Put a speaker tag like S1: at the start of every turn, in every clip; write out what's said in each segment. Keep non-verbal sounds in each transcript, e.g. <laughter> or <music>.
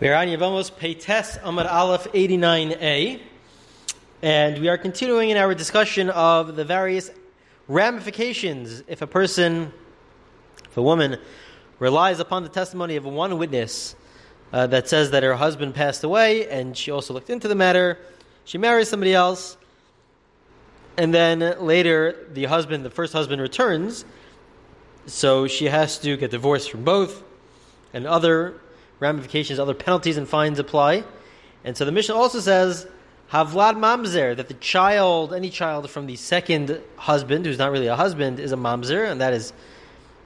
S1: We're on Yevamos Peites Amad Aleph 89a, and we are continuing in our discussion of the various ramifications if a person, if a woman, relies upon the testimony of one witness uh, that says that her husband passed away, and she also looked into the matter. She marries somebody else, and then later the husband, the first husband, returns, so she has to get divorced from both, and other ramifications, other penalties and fines apply. And so the Mishnah also says, Havlad mamzer, that the child, any child from the second husband, who's not really a husband, is a mamzer, and that is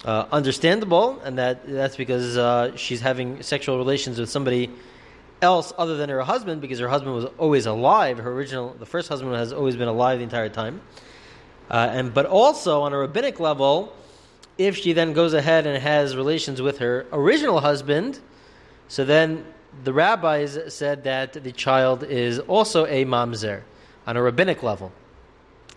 S1: uh, understandable, and that that's because uh, she's having sexual relations with somebody else other than her husband, because her husband was always alive. Her original, the first husband has always been alive the entire time. Uh, and but also on a rabbinic level, if she then goes ahead and has relations with her original husband, so then the rabbis said that the child is also a mamzer on a rabbinic level.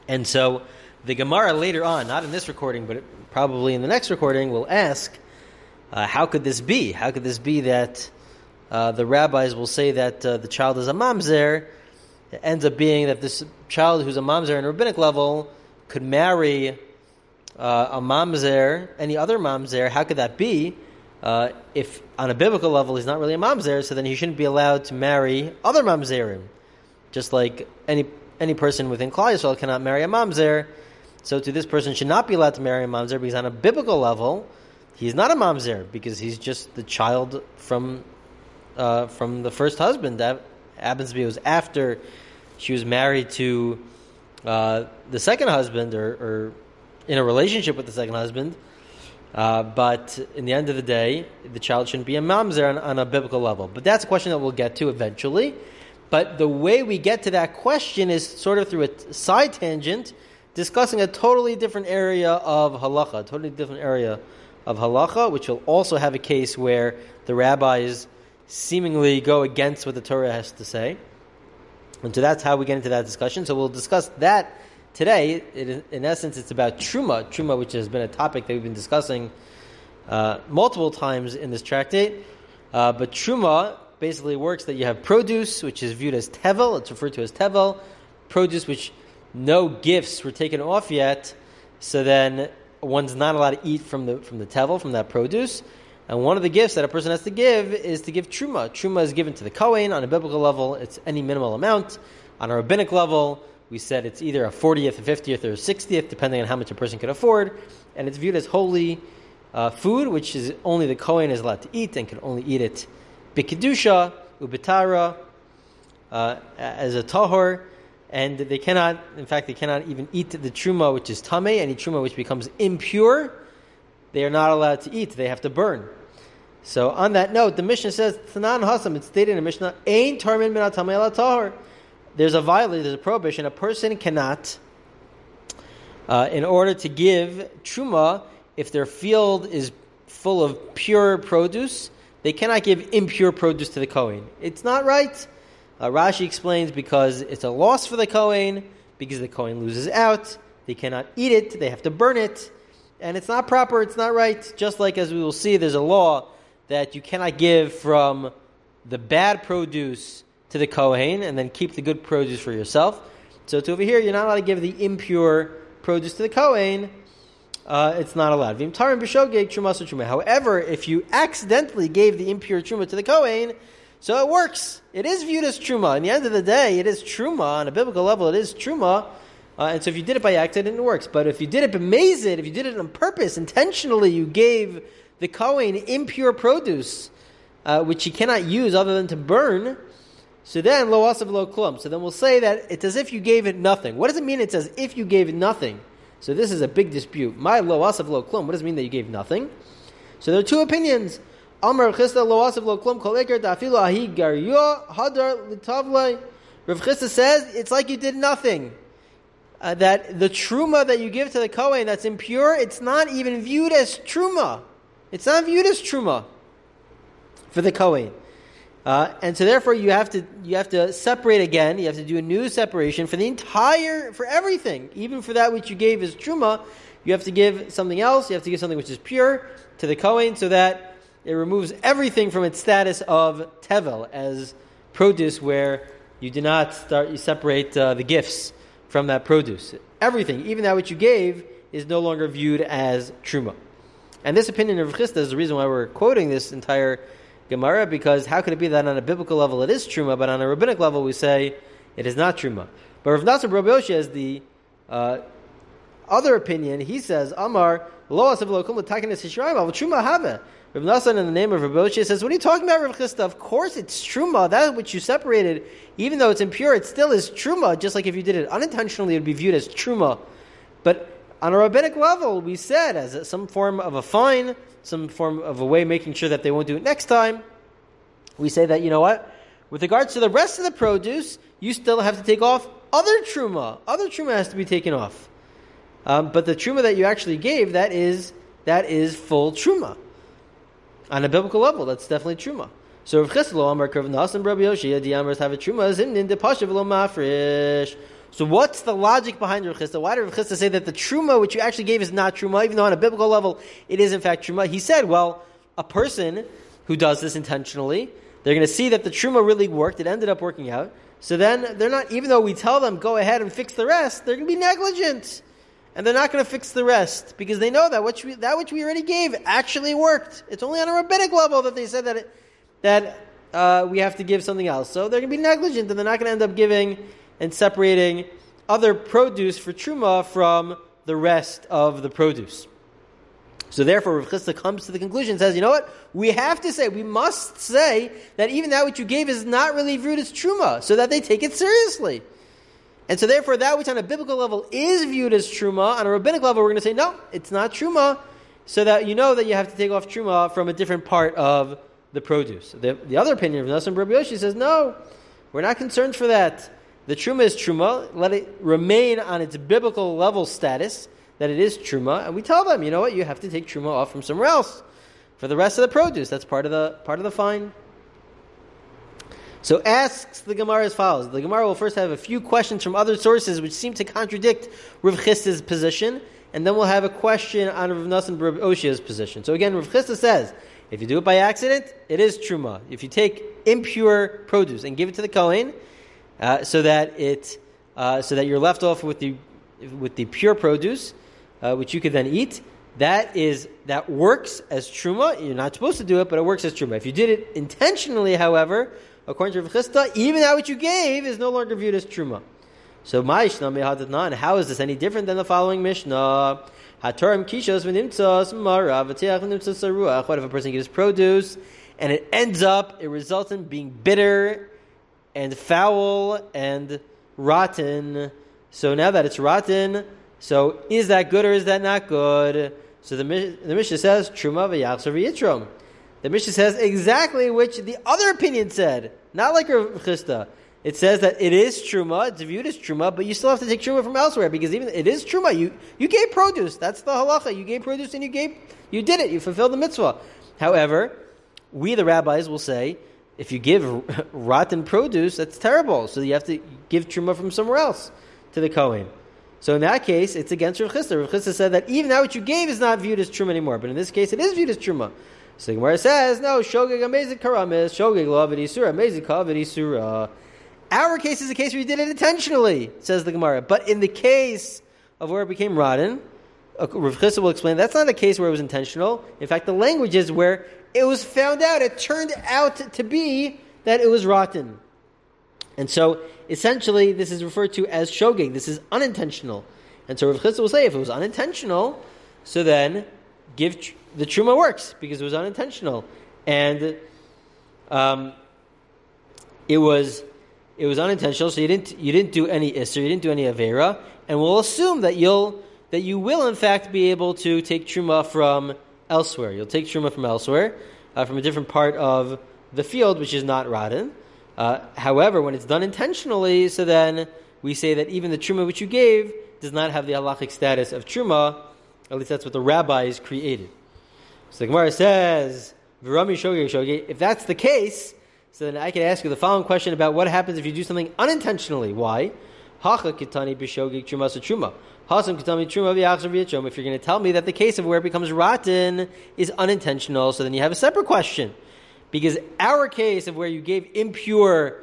S1: And so the Gemara later on, not in this recording, but probably in the next recording, will ask, uh, how could this be? How could this be that uh, the rabbis will say that uh, the child is a mamzer? It ends up being that this child who's a mamzer on a rabbinic level could marry uh, a mamzer, any other mamzer. How could that be? Uh, if on a biblical level he's not really a mamzer, so then he shouldn't be allowed to marry other mamzerim. Just like any any person within Klal Yisrael cannot marry a mamzer, so to this person should not be allowed to marry a mamzer because on a biblical level he's not a mamzer because he's just the child from uh, from the first husband. That happens to be was after she was married to uh, the second husband or, or in a relationship with the second husband. Uh, but in the end of the day, the child shouldn't be a mamzer on, on, a biblical level. But that's a question that we'll get to eventually. But the way we get to that question is sort of through a side tangent, discussing a totally different area of halacha, totally different area of halacha, which will also have a case where the rabbis seemingly go against what the Torah has to say. And so that's how we get into that discussion. So we'll discuss that Today, it, in essence, it's about truma, truma, which has been a topic that we've been discussing uh, multiple times in this tractate. Uh, but truma basically works that you have produce, which is viewed as tevel. It's referred to as tevel. Produce, which no gifts were taken off yet, so then one's not allowed to eat from the from the tevel from that produce. And one of the gifts that a person has to give is to give truma. Truma is given to the kohen on a biblical level. It's any minimal amount. On a rabbinic level, we said it's either a 40th, a 50th, or a 60th, depending on how much a person can afford, and it's viewed as holy uh, food, which is only the Kohen is allowed to eat and can only eat it bikidusha, ubitara, uh, as a tahor, and they cannot, in fact, they cannot even eat the truma, which is tame, any truma which becomes impure, they are not allowed to eat, they have to burn. So on that note, the Mishnah says, Tanan Hasam, it's stated in the Mishnah, Ain Tarmin min tahor there's a violation, there's a prohibition. A person cannot, uh, in order to give truma, if their field is full of pure produce, they cannot give impure produce to the Kohen. It's not right. Uh, Rashi explains because it's a loss for the Kohen, because the Kohen loses out. They cannot eat it, they have to burn it. And it's not proper, it's not right. Just like as we will see, there's a law that you cannot give from the bad produce to the Kohen and then keep the good produce for yourself. So to over here, you're not allowed to give the impure produce to the Kohen. Uh, it's not allowed. However, if you accidentally gave the impure truma to the Kohen, so it works. It is viewed as truma. In the end of the day, it is truma on a biblical level. It is truma, uh, and so if you did it by accident, it works. But if you did it bemazed, if you did it on purpose, intentionally, you gave the Kohen impure produce, uh, which he cannot use other than to burn. So then, lo asav lo klum. So then we'll say that it's as if you gave it nothing. What does it mean it's as if you gave it nothing? So this is a big dispute. My lo asav lo klum. What does it mean that you gave nothing? So there are two opinions. Amar Chisda lo asav lo klum kol eker ahi garyo hadar litavlai. Rav Chisda says it's like you did nothing. Uh, that the truma that you give to the Kohen that's impure, it's not even viewed as truma. It's not viewed as truma for the Kohen. Uh, and so therefore you have to you have to separate again. You have to do a new separation for the entire for everything, even for that which you gave as truma. You have to give something else. You have to give something which is pure to the kohen, so that it removes everything from its status of tevel as produce, where you do not start you separate uh, the gifts from that produce. Everything, even that which you gave, is no longer viewed as truma. And this opinion of Chisda is the reason why we're quoting this entire Gemara, because how could it be that on a biblical level it is truma, but on a rabbinic level we say it is not truma? But Rav Nasan Rabbi has the uh, other opinion. He says, Amar, lo asav truma have. Rav Nassan, in the name of Rabbi says, "What are you talking about, Rav Chisda? Of course, it's truma. That which you separated, even though it's impure, it still is truma. Just like if you did it unintentionally, it would be viewed as truma. But on a rabbinic level, we said as some form of a fine, some form of a way making sure that they won't do it next time. We say that you know what, with regards to the rest of the produce, you still have to take off other truma. Other truma has to be taken off. Um, but the truma that you actually gave, that is that is full truma. On a biblical level, that's definitely truma. So Rav Chislo Amar Krav Nasan Rabbi the Amars have a truma is in the pashav lo mafresh. So what's the logic behind Rav Chisda? Why did Rav Chisda say that the truma which you actually gave is not truma, even though on a biblical level it is in fact truma? He said, well, a person who does this intentionally, they're going to see that the truma really worked. It ended up working out. So then they're not, even though we tell them go ahead and fix the rest, they're going to be negligent and they're not going to fix the rest because they know that which we, that which we already gave actually worked. It's only on a rabbinic level that they said that it, that uh, we have to give something else. So they're going to be negligent, and they're not going to end up giving and separating other produce for truma from the rest of the produce. So therefore, Rav Chisda comes to the conclusion, says, you know what? We have to say, we must say that even that which you gave is not really viewed as truma, so that they take it seriously. And so, therefore, that which on a biblical level is viewed as truma, on a rabbinic level, we're going to say, no, it's not truma, so that you know that you have to take off truma from a different part of the produce. The, the other opinion of Nasan Rabbi Yoshi says, no, we're not concerned for that. The truma is truma. Let it remain on its biblical level status that it is truma, and we tell them, you know what, you have to take truma off from somewhere else for the rest of the produce. That's part of the part of the fine. So asks the Gemara as follows. The Gemara will first have a few questions from other sources which seem to contradict Rav Chisda's position, and then we'll have a question on Rav Nasan Rav Oshia's position. So again, Rav Chisda says, if you do it by accident, it is truma. If you take impure produce and give it to the Kohen, uh, so that it, uh, so that you're left off with the with the pure produce, uh, which you could then eat, that is that works as truma. You're not supposed to do it, but it works as truma. If you did it intentionally, however, according to Rav Chisda, even that which you gave is no longer viewed as truma. So Ma'ishna mehadatna, and how is this any different than the following Mishnah? Hatorim kishos v'nimtzos marav v'tiach v'nimtzos saruach. What if a person gives produce and it ends up, it results in being bitter and foul and rotten. So now that it's rotten, so is that good or is that not good? So the, the Mishnah says, Truma v'yachsar v'yitrom. The Mishnah says exactly which the other opinion said, not like Rav Chisda. It says that it is truma, it's viewed as truma, but you still have to take truma from elsewhere because even it is truma. You you gave produce. That's the halacha. You gave produce and you gave you did it. You fulfilled the mitzvah. However, we the rabbis will say if you give <laughs> rotten produce, that's terrible. So you have to give truma from somewhere else to the kohen. So in that case, it's against Rav Chisda. Rav said that even that which you gave is not viewed as truma anymore. But in this case, it is viewed as truma. So the Gemara says, no, shogeg amazing karamis, shogeg lo isura, amazing kavid isura. Our case is a case where you did it intentionally, says the Gemara. But in the case of where it became rotten, Rav Chisda will explain that's not a case where it was intentional. In fact, the language is where it was found out, it turned out to be that it was rotten. And so, essentially, this is referred to as shogeg. This is unintentional. And so Rav Chisda will say, if it was unintentional, so then give tr- the truma works because it was unintentional, and um, it was it was unintentional. So you didn't you didn't do any isser, you didn't do any avera, and we'll assume that you'll that you will in fact be able to take truma from elsewhere. You'll take truma from elsewhere, uh, from a different part of the field, which is not rotten. Uh, however, when it's done intentionally, so then we say that even the truma which you gave does not have the halachic status of truma. At least that's what the rabbis created. So the Gemara says, "V'rami shogi shogi." If that's the case, so then I can ask you the following question about what happens if you do something unintentionally. Why? Hacha kitani b'shogig truma truma. Hasam kitani truma v'yachzer v'yachom. If you're going to tell me that the case of where it becomes rotten is unintentional, so then you have a separate question. Because our case of where you gave impure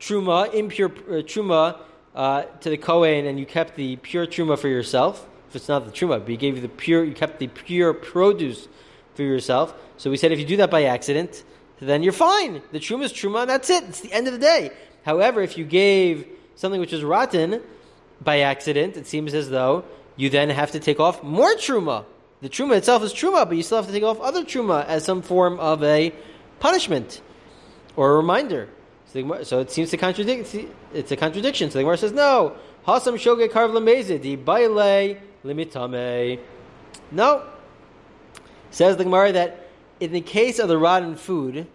S1: truma, impure uh, truma uh, to the Kohen and you kept the pure truma for yourself, if it's not the truma, but you gave the pure, you kept the pure produce for yourself. So we said if you do that by accident, then you're fine. The truma is truma, and that's it. It's the end of the day. However, if you gave something which is rotten by accident, it seems as though you then have to take off more truma. The truma itself is truma, but you still have to take off other truma as some form of a punishment or a reminder. So, it seems to contradict. It's a contradiction. So the Gemara says, "No, hasam shoge karv di baile limitame." No, says the Gemara that in the case of the rotten food,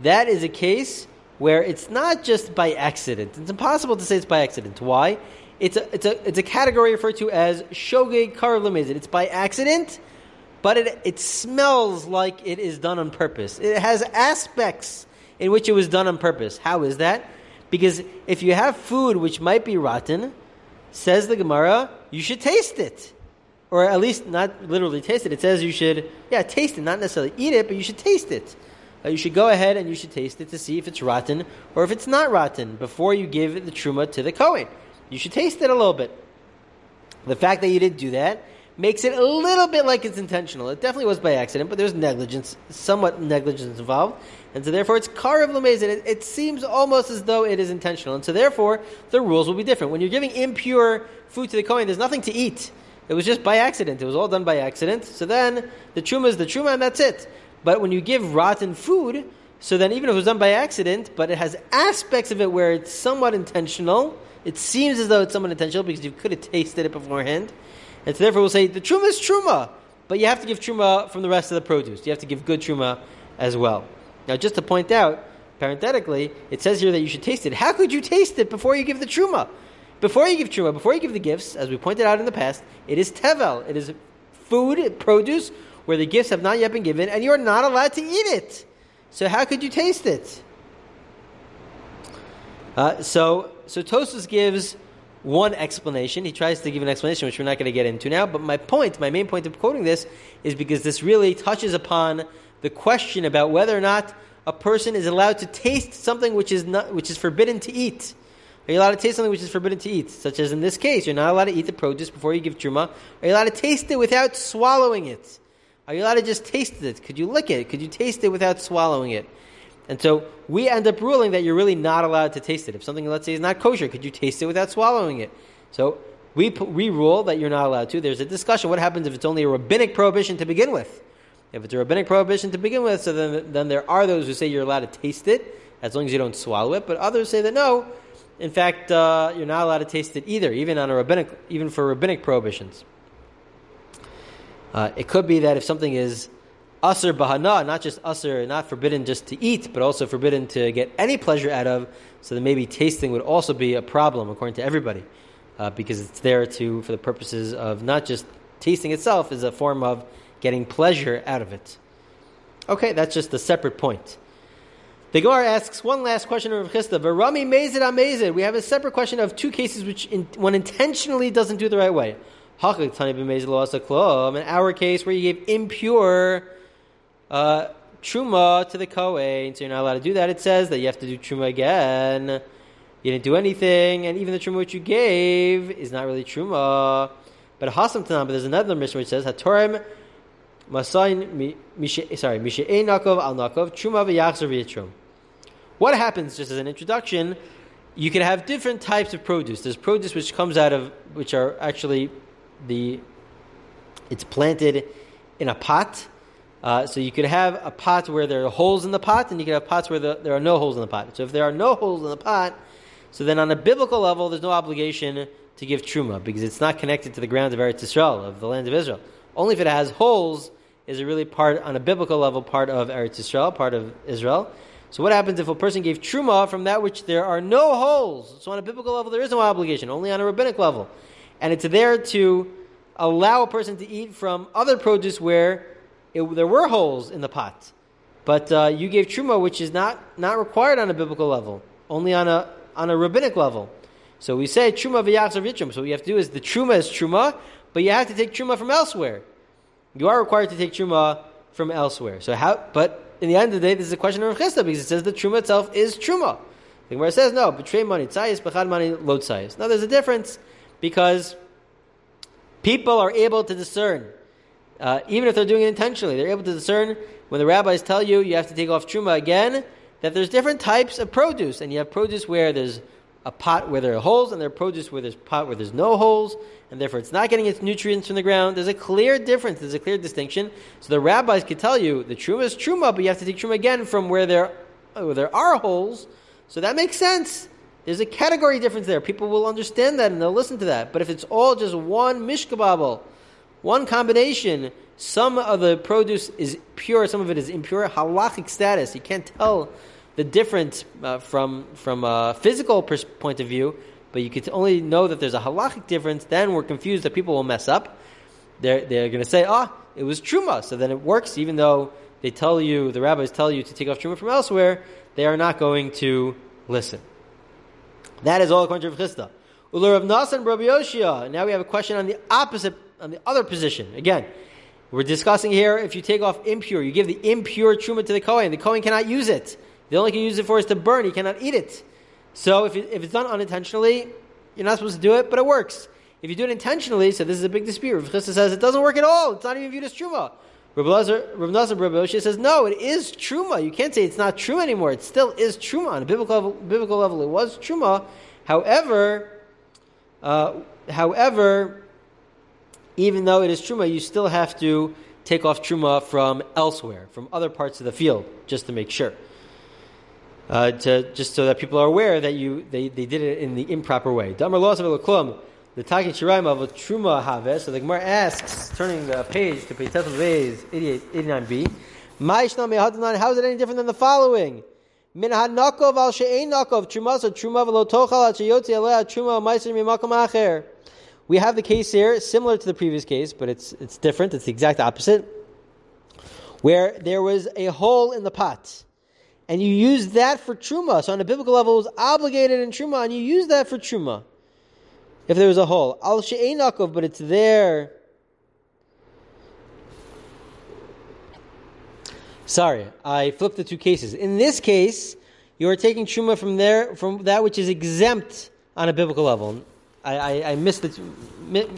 S1: that is a case where it's not just by accident. It's impossible to say it's by accident. Why? It's a, it's a, it's a category referred to as shogeg kar lemezid. It's by accident, but it, it smells like it is done on purpose. It has aspects in which it was done on purpose. How is that? Because if you have food which might be rotten, says the Gemara, you should taste it or at least not literally taste it. It says you should, yeah, taste it, not necessarily eat it, but you should taste it. Uh, you should go ahead and you should taste it to see if it's rotten or if it's not rotten before you give the truma to the Kohen. You should taste it a little bit. The fact that you didn't do that makes it a little bit like it's intentional. It definitely was by accident, but there's negligence, somewhat negligence involved. And so therefore it's kar of. It, it seems almost as though it is intentional. And so therefore the rules will be different. When you're giving impure food to the Kohen, there's nothing to eat. It was just by accident. It was all done by accident. So then the truma is the truma, and that's it. But when you give rotten food, so then even if it was done by accident, but it has aspects of it where it's somewhat intentional, it seems as though it's somewhat intentional because you could have tasted it beforehand. And so therefore we'll say the truma is truma, but you have to give truma from the rest of the produce. You have to give good truma as well. Now, just to point out, parenthetically, it says here that you should taste it. How could you taste it before you give the truma? Before you give truma, before you give the gifts, as we pointed out in the past, it is tevel. It is food, produce, where the gifts have not yet been given, and you are not allowed to eat it. So how could you taste it? Uh, so, so Tosfos gives one explanation. He tries to give an explanation, which we're not going to get into now. But my point, my main point of quoting this, is because this really touches upon the question about whether or not a person is allowed to taste something which is not, which is forbidden to eat. Are you allowed to taste something which is forbidden to eat? Such as in this case, you're not allowed to eat the produce before you give truma. Are you allowed to taste it without swallowing it? Are you allowed to just taste it? Could you lick it? Could you taste it without swallowing it? And so we end up ruling that you're really not allowed to taste it. If something, let's say, is not kosher, could you taste it without swallowing it? So we, we rule that you're not allowed to. There's a discussion. What happens if it's only a rabbinic prohibition to begin with? If it's a rabbinic prohibition to begin with, so then, then there are those who say you're allowed to taste it as long as you don't swallow it. But others say that no, in fact, uh, you're not allowed to taste it either, even on a rabbinic, even for rabbinic prohibitions. Uh, it could be that if something is usr bahana, not just usr, not forbidden just to eat, but also forbidden to get any pleasure out of, so then maybe tasting would also be a problem according to everybody, uh, because it's there to for the purposes of not just tasting itself is a form of getting pleasure out of it. Okay, that's just a separate point. The Gemara asks one last question of Chisda. Varami mezid amezid. We have a separate question of two cases which in, one intentionally doesn't do the right way. In our case, where you gave impure uh, truma to the kohen, so you're not allowed to do that. It says that you have to do truma again. You didn't do anything, and even the truma which you gave is not really truma. But hasam tanam. But there's another mission which says hatorem masayin sorry mishe'e nakov al nakov truma v'yachzer v'yitrum. What happens, just as an introduction, you can have different types of produce. There's produce which comes out of, which are actually the, it's planted in a pot. Uh, so you could have a pot where there are holes in the pot, and you could have pots where the, there are no holes in the pot. So if there are no holes in the pot, so then on a biblical level, there's no obligation to give truma because it's not connected to the ground of Eretz Yisrael, of the land of Israel. Only if it has holes is it really part, on a biblical level, part of Eretz Yisrael, part of Israel. So what happens if a person gave truma from that which there are no holes? So on a biblical level, there is no obligation, only on a rabbinic level. And it's there to allow a person to eat from other produce where it, there were holes in the pot. But uh, you gave truma, which is not, not required on a biblical level, only on a, on a rabbinic level. So we say truma v'yachzor v'trum. So what you have to do is the truma is truma, but you have to take truma from elsewhere. You are required to take truma from elsewhere. So how? But in the end of the day, this is a question of Chisda because it says the truma itself is truma. The Gemara says no, betray money tzayis, bechad money load tzayis. Now there's a difference because people are able to discern, uh, even if they're doing it intentionally, they're able to discern when the rabbis tell you you have to take off truma again that there's different types of produce, and you have produce where there's a pot where there are holes, and there are produce where there's pot where there's no holes, and therefore it's not getting its nutrients from the ground. There's a clear difference. There's a clear distinction. So the rabbis could tell you the truma is truma, but you have to take truma again from where there where there are holes. So that makes sense. There's a category difference there. People will understand that and they'll listen to that. But if it's all just one mishkababel, one combination, some of the produce is pure, some of it is impure, halachic status. You can't tell the difference uh, from from a physical pers- point of view, but you could only know that there's a halachic difference. Then we're confused that people will mess up. They're they're going to say, "Ah, it was truma," so then it works, even though they tell you the rabbis tell you to take off truma from elsewhere. They are not going to listen. That is all according to Chisda. Ulur of Nasan Rabbi Yoshia. Now we have a question on the opposite, on the other position. Again, we're discussing here if you take off impure, you give the impure truma to the Kohen. The Kohen cannot use it. The only can use it for is to burn. He cannot eat it. So if, it, if it's done unintentionally, you're not supposed to do it, but it works. If you do it intentionally, so this is a big dispute. Rav Chisda says it doesn't work at all. It's not even viewed as truma. Rav Nasan Rabbi says no, it is truma. You can't say it's not true anymore. It still is truma on a biblical level, biblical level. It was truma. However, uh, however, even though it is truma, you still have to take off truma from elsewhere, from other parts of the field, just to make sure uh, to, just so that people are aware that you they, they did it in the improper way. Damar loss of the Taki Shiraim of a Truma Have. So the Gemara asks, turning the page to page Tefel V's 89b, how is it any different than the following? Min hanakov al she'ein nakov truma so truma v'lo tochal at sheyotzi alea truma ma'aser mimakom acher. We have the case here similar to the previous case, but it's it's different. It's the exact opposite, where there was a hole in the pot and you use that for truma. So on a biblical level, it was obligated in truma, and you use that for truma. If there was a hole, al she'enakov, but it's there. Sorry, I flipped the two cases. In this case, you are taking truma from there, from that which is exempt on a biblical level. I, I, I missed the,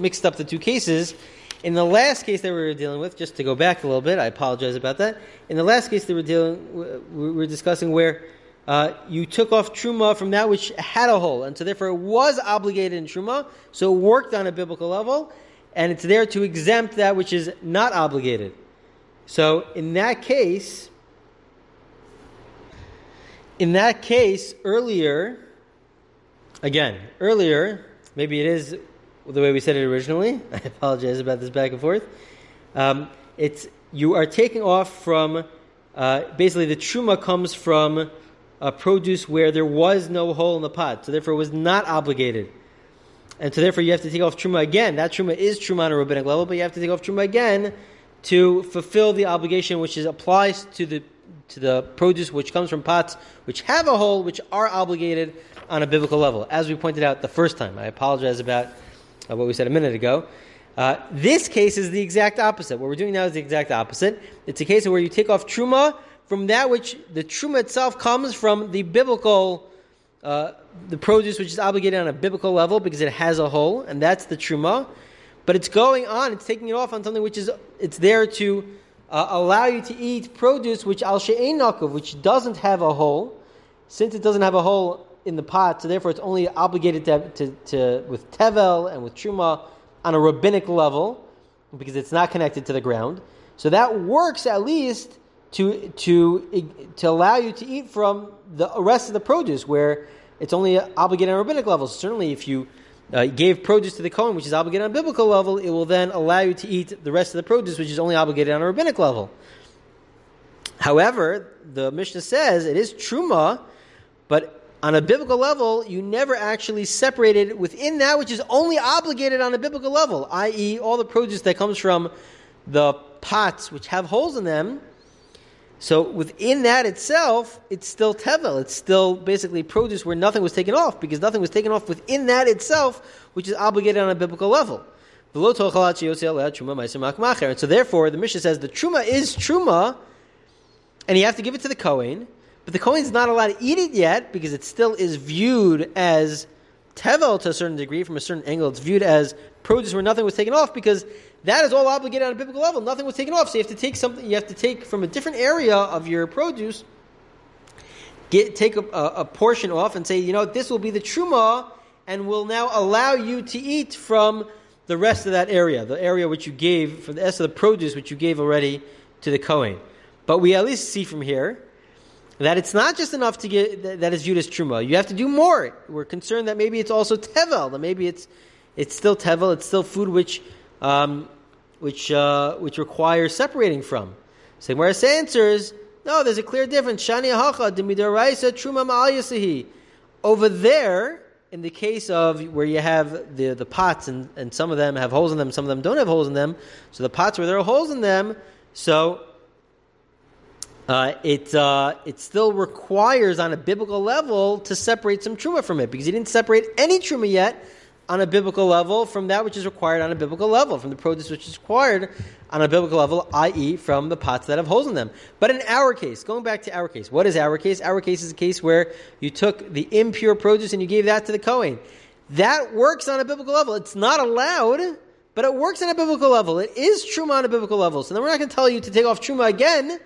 S1: mixed up the two cases in the last case that we were dealing with, just to go back a little bit, I apologize about that. In the last case that we were dealing, we were discussing where uh, you took off truma from that which had a hole, and so therefore it was obligated in truma, so it worked on a biblical level, and it's there to exempt that which is not obligated. So in that case, in that case, earlier, again, earlier, maybe it is the way we said it originally. <laughs> I apologize about this back and forth. Um, it's you are taking off from uh, basically the truma comes from a produce where there was no hole in the pot, so therefore it was not obligated, and so therefore you have to take off truma again. That truma is truma on a rabbinic level, but you have to take off truma again to fulfill the obligation which is applies to the to the produce which comes from pots which have a hole, which are obligated on a biblical level, as we pointed out the first time. I apologize about uh, what we said a minute ago. Uh, this case is the exact opposite. What we're doing now is the exact opposite. It's a case where you take off truma from that which the truma itself comes from the biblical, uh, the produce which is obligated on a biblical level because it has a hole, and that's the truma. But it's going on; it's taking it off on something which is it's there to uh, allow you to eat produce which al she'ein which doesn't have a hole. Since it doesn't have a hole, in the pot, so therefore it's only obligated to, to, to, with tevel and with truma on a rabbinic level because it's not connected to the ground. So that works at least to to to allow you to eat from the rest of the produce where it's only obligated on a rabbinic level. Certainly, if you uh, gave produce to the Kohen, which is obligated on a biblical level, it will then allow you to eat the rest of the produce, which is only obligated on a rabbinic level. However, the Mishnah says it is truma, but on a biblical level, you never actually separated within that which is only obligated on a biblical level, i.e., all the produce that comes from the pots which have holes in them. So within that itself, it's still tevel. It's still basically produce where nothing was taken off because nothing was taken off within that itself, which is obligated on a biblical level. And so therefore, the Mishnah says the truma is truma, and you have to give it to the Kohen, but the Kohen is not allowed to eat it yet because it still is viewed as tevel to a certain degree, from a certain angle. It's viewed as produce where nothing was taken off because that is all obligated on a biblical level. Nothing was taken off, so you have to take something. You have to take from a different area of your produce, get take a, a portion off, and say, you know, this will be the truma, and will now allow you to eat from the rest of that area, the area which you gave for the rest of the produce which you gave already to the Kohen. But we at least see from here that it's not just enough to get that is viewed as truma. You have to do more. We're concerned that maybe it's also tevel, that maybe it's it's still tevel, it's still food which um, which uh, which requires separating from. So Gemara answers, no, there's a clear difference. Shani hacha demidaraisa truma ma'al Over there, in the case of where you have the, the pots and, and some of them have holes in them, some of them don't have holes in them. So the pots where there are holes in them, so uh, it uh, it still requires on a biblical level to separate some truma from it because he didn't separate any truma yet on a biblical level from that which is required on a biblical level, from the produce which is required on a biblical level, i.e., from the pots that have holes in them. But in our case, going back to our case, what is our case? Our case is a case where you took the impure produce and you gave that to the Kohen. That works on a biblical level. It's not allowed, but it works on a biblical level. It is truma on a biblical level. So then we're not going to tell you to take off truma again.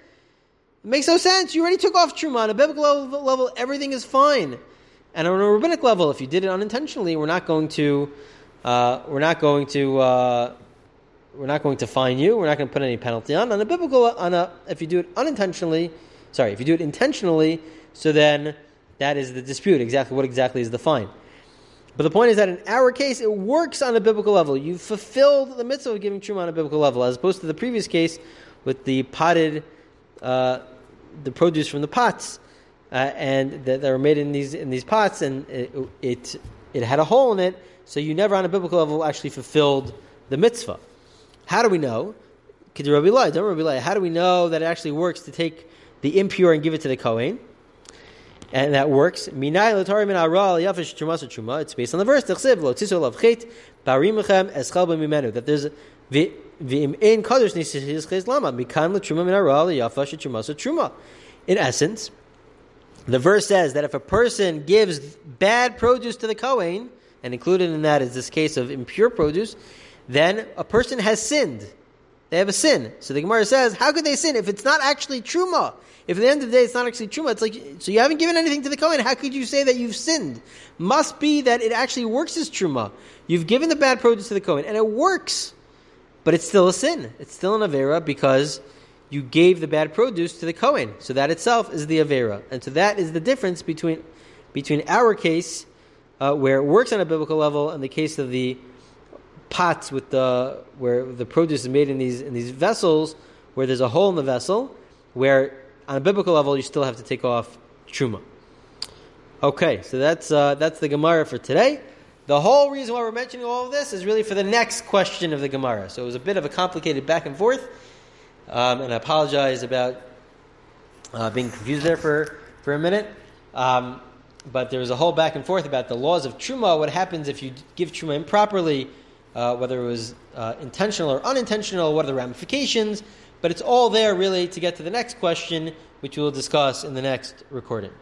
S1: It makes no sense. You already took off truma on a biblical level, level everything is fine. And on a rabbinic level, if you did it unintentionally, we're not going to, uh, we're not going to, uh, we're not going to fine you. We're not going to put any penalty on. On a biblical, on a, if you do it unintentionally, sorry, if you do it intentionally, so then that is the dispute. Exactly what exactly is the fine? But the point is that in our case, it works on a biblical level. You've fulfilled the mitzvah of giving truma on a biblical level, as opposed to the previous case with the potted, uh, the produce from the pots uh, and that, were made in these in these pots, and it, it, it had a hole in it. So you never, on a biblical level, actually fulfilled the mitzvah. How do we know? How do we know that it actually works to take the impure and give it to the kohen? And that works. It's based on the verse that there's in essence, the verse says that if a person gives bad produce to the Kohen, and included in that is this case of impure produce, then a person has sinned. They have a sin. So the Gemara says, how could they sin if it's not actually truma? If at the end of the day it's not actually truma, it's like, so you haven't given anything to the Kohen, how could you say that you've sinned? Must be that it actually works as truma. You've given the bad produce to the Kohen, and it works, but it's still a sin. It's still an Avera because you gave the bad produce to the Kohen. So that itself is the Avera. And so that is the difference between, between our case, uh, where it works on a biblical level, and the case of the pots with the, where the produce is made in these, in these vessels, where there's a hole in the vessel, where on a biblical level you still have to take off truma. Okay, so that's, uh, that's the Gemara for today. The whole reason why we're mentioning all of this is really for the next question of the Gemara. So it was a bit of a complicated back and forth. Um, and I apologize about uh, being confused there for, for a minute. Um, but there was a whole back and forth about the laws of truma. What happens if you give truma improperly, uh, whether it was uh, intentional or unintentional? What are the ramifications? But it's all there really to get to the next question, which we will discuss in the next recording.